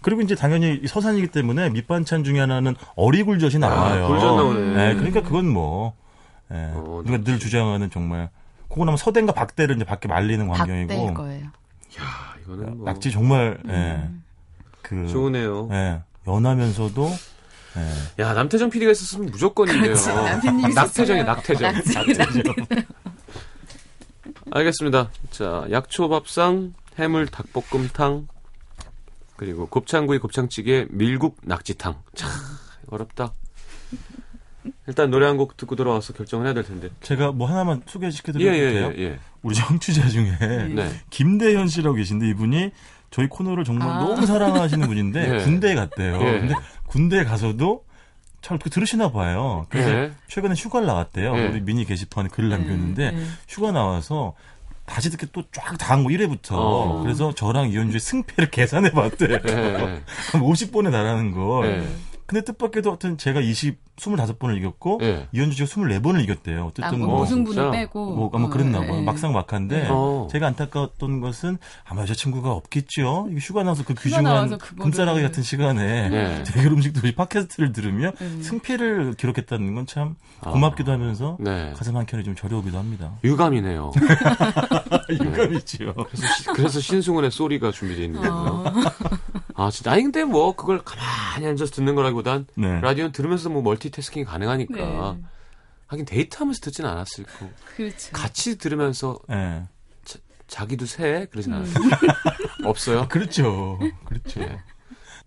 S3: 그리고 이제 당연히 이 서산이기 때문에 밑반찬 중에 하나는 어리굴젓이 나와요.
S1: 아, 굴젓 나오네.
S3: 네, 그러니까 그건 뭐 예,
S1: 어,
S3: 우리가 늘 주장하는 정말 그거 나면 서대인가 박대를 이제 밖에 말리는 광경이고
S4: 거예요.
S1: 야, 이거는 뭐
S3: 낙지 정말 예,
S4: 음.
S3: 그
S1: 좋으네요.
S3: 예, 연하면서도 예,
S1: 야, 남태정 PD가 있었으면 무조건이네요.
S4: 남편님이
S1: 낙태정이 낙태정. 알겠습니다. 자, 약초밥상, 해물 닭볶음탕, 그리고 곱창구이 곱창찌개, 밀국 낙지탕. 참 어렵다. 일단 노래 한 곡 듣고 돌아와서 결정을 해야 될 텐데.
S3: 제가 뭐 하나만 소개시켜
S1: 예,
S3: 드려도
S1: 예,
S3: 돼요?
S1: 예, 예.
S3: 우리 청취자 중에
S1: 네.
S3: 김대현 씨라고 계신데 이분이 저희 코너를 정말
S4: 아.
S3: 너무 사랑하시는 분인데
S1: 예.
S3: 군대에 갔대요.
S1: 예.
S3: 근데 군대에 가서도 잘그 들으시나 봐요. 그래서
S1: 예.
S3: 최근에 휴가를 나갔대요.
S1: 예.
S3: 우리 미니 게시판에 글을 남겼는데
S4: 네.
S3: 휴가 나와서 다시 듣게 또쫙 다한 거 1회부터.
S1: 어.
S3: 그래서 저랑 이현주의 승패를 계산해 봤대요.
S1: 예, 예.
S3: 50번에 달하는 걸.
S1: 예.
S3: 근데 뜻밖에도 하여튼 제가 20, 25번을 이겼고
S1: 예.
S3: 이현주 씨가 24번을 이겼대요. 어쨌든 남뭐
S4: 우승분을
S1: 진짜?
S4: 빼고
S3: 뭐 아마 그랬나 봐요.
S4: 예.
S3: 막상 막한데
S1: 어.
S3: 제가 안타까웠던 것은 아마 여자친구가 없겠죠. 휴가 나서 그 귀중한 금싸라기 같은 시간에
S1: 네.
S3: 대결 음식 도시 팟캐스트를 들으며
S4: 음.
S3: 승패를 기록했다는 건 참
S1: 아.
S3: 고맙기도 하면서
S1: 네.
S3: 가슴 한 켠이 좀 저려오기도 합니다.
S1: 유감이네요.
S3: 유감이죠.
S1: 그래서, 시- 그래서 신승훈의 소리가 준비되어 있는 거고요.
S4: 어.
S1: 아, 진짜. 아니, 근데 뭐, 그걸 가만히 앉아서 듣는 거라기 보단,
S3: 네.
S1: 라디오는 들으면서 뭐, 멀티태스킹 가능하니까.
S4: 네.
S1: 하긴 데이트 하면서 듣진 않았을 거고.
S4: 그렇죠.
S1: 같이 들으면서
S3: 네.
S1: 자기도 새? 그러진
S4: 음.
S1: 않았어요. 없어요?
S3: 그렇죠. 그렇죠.
S1: 예.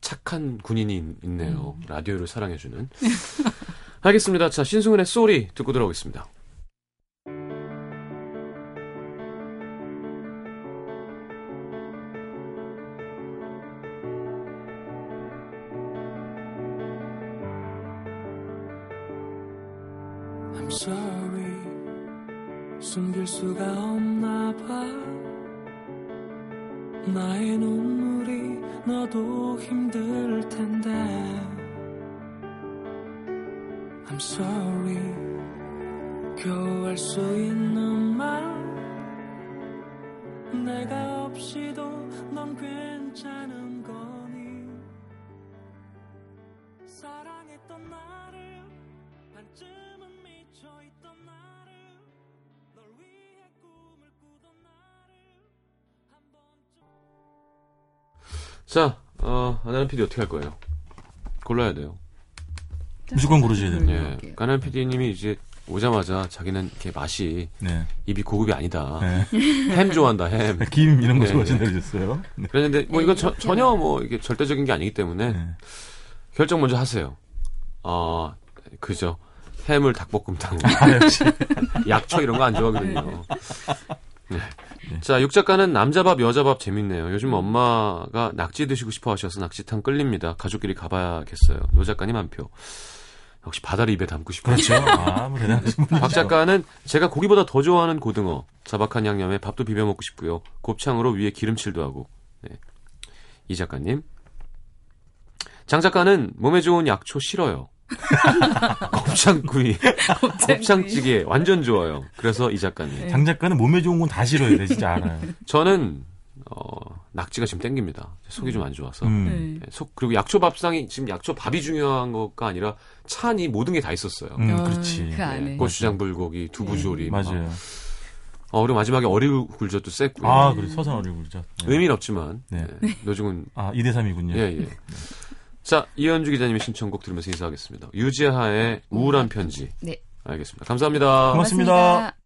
S1: 착한 군인이 있- 있네요.
S4: 음.
S1: 라디오를 사랑해주는. 알겠습니다. 자, 신승훈의 소리 듣고 들어오겠습니다.
S6: Sorry. 숨길 수가 없나 봐. 나의 눈물이 너도 힘들 텐데. I'm sorry. 겨우 할 수 있는 말 내가 없이도 넌 괜찮은
S1: 자, 어, 아나람 PD 어떻게 할 거예요? 골라야 돼요.
S3: 무조건 고르셔야 됩니다.
S1: 예. 가난 PD님이 이제 오자마자 자기는 이렇게 맛이
S3: 네.
S1: 입이 고급이 아니다.
S3: 네.
S1: 햄 좋아한다, 햄.
S3: 김 이런 거
S1: 네.
S3: 좋아하신다고 그러셨어요. 네.
S1: 그랬는데 뭐 이건 저-
S4: 이렇게
S1: 전혀 뭐 이게 절대적인 게 아니기 때문에
S3: 네.
S1: 결정 먼저 하세요. 아, 그죠. 해물 닭볶음탕.
S3: 아, 역시.
S1: 약초 이런 거 안 좋아하거든요. 네. 자, 육 작가는 남자밥, 여자밥 재밌네요. 요즘 엄마가 낙지 드시고 싶어 하셔서 낙지탕 끌립니다. 가족끼리 가봐야겠어요. 노 작가님 한 표. 역시 바다를 입에 담고 싶어요.
S3: 그렇죠. 아, 뭐.
S1: 박 작가는 제가 고기보다 더 좋아하는 고등어, 자박한 양념에 밥도 비벼 먹고 싶고요. 곱창으로 위에 기름칠도 하고. 네. 이 작가님. 장 작가는 몸에 좋은 약초 싫어요. 곱창구이, 곱창찌개 완전 좋아요. 그래서 이 작가님.
S3: 장 작가는 몸에 좋은 건 다 싫어요. 네, 진짜 알아요.
S1: 저는 어, 낙지가 지금 땡깁니다. 속이 좀 안 좋아서.
S3: 음.
S4: 네.
S1: 네, 속 그리고 약초 밥상이 지금 약초 밥이 중요한 것가 아니라 차 안이 모든 게 다 있었어요.
S3: 음,
S4: 어,
S3: 그렇지.
S4: 그 안에.
S1: 네, 고추장 불고기, 두부조림. 막.
S3: 맞아요.
S1: 어, 그리고 마지막에 어리굴젓도 셌고요.
S3: 아, 그래. 서산 어리굴젓. 네.
S1: 의미는 없지만
S3: 네.
S1: 네, 노중은
S3: 아, 2대 3이군요.
S1: 예 예. 자 이현주 기자님의 신청곡 들으면서 인사하겠습니다. 유재하의 우울한 편지.
S4: 네.
S1: 알겠습니다. 감사합니다.
S3: 고맙습니다.
S6: 일부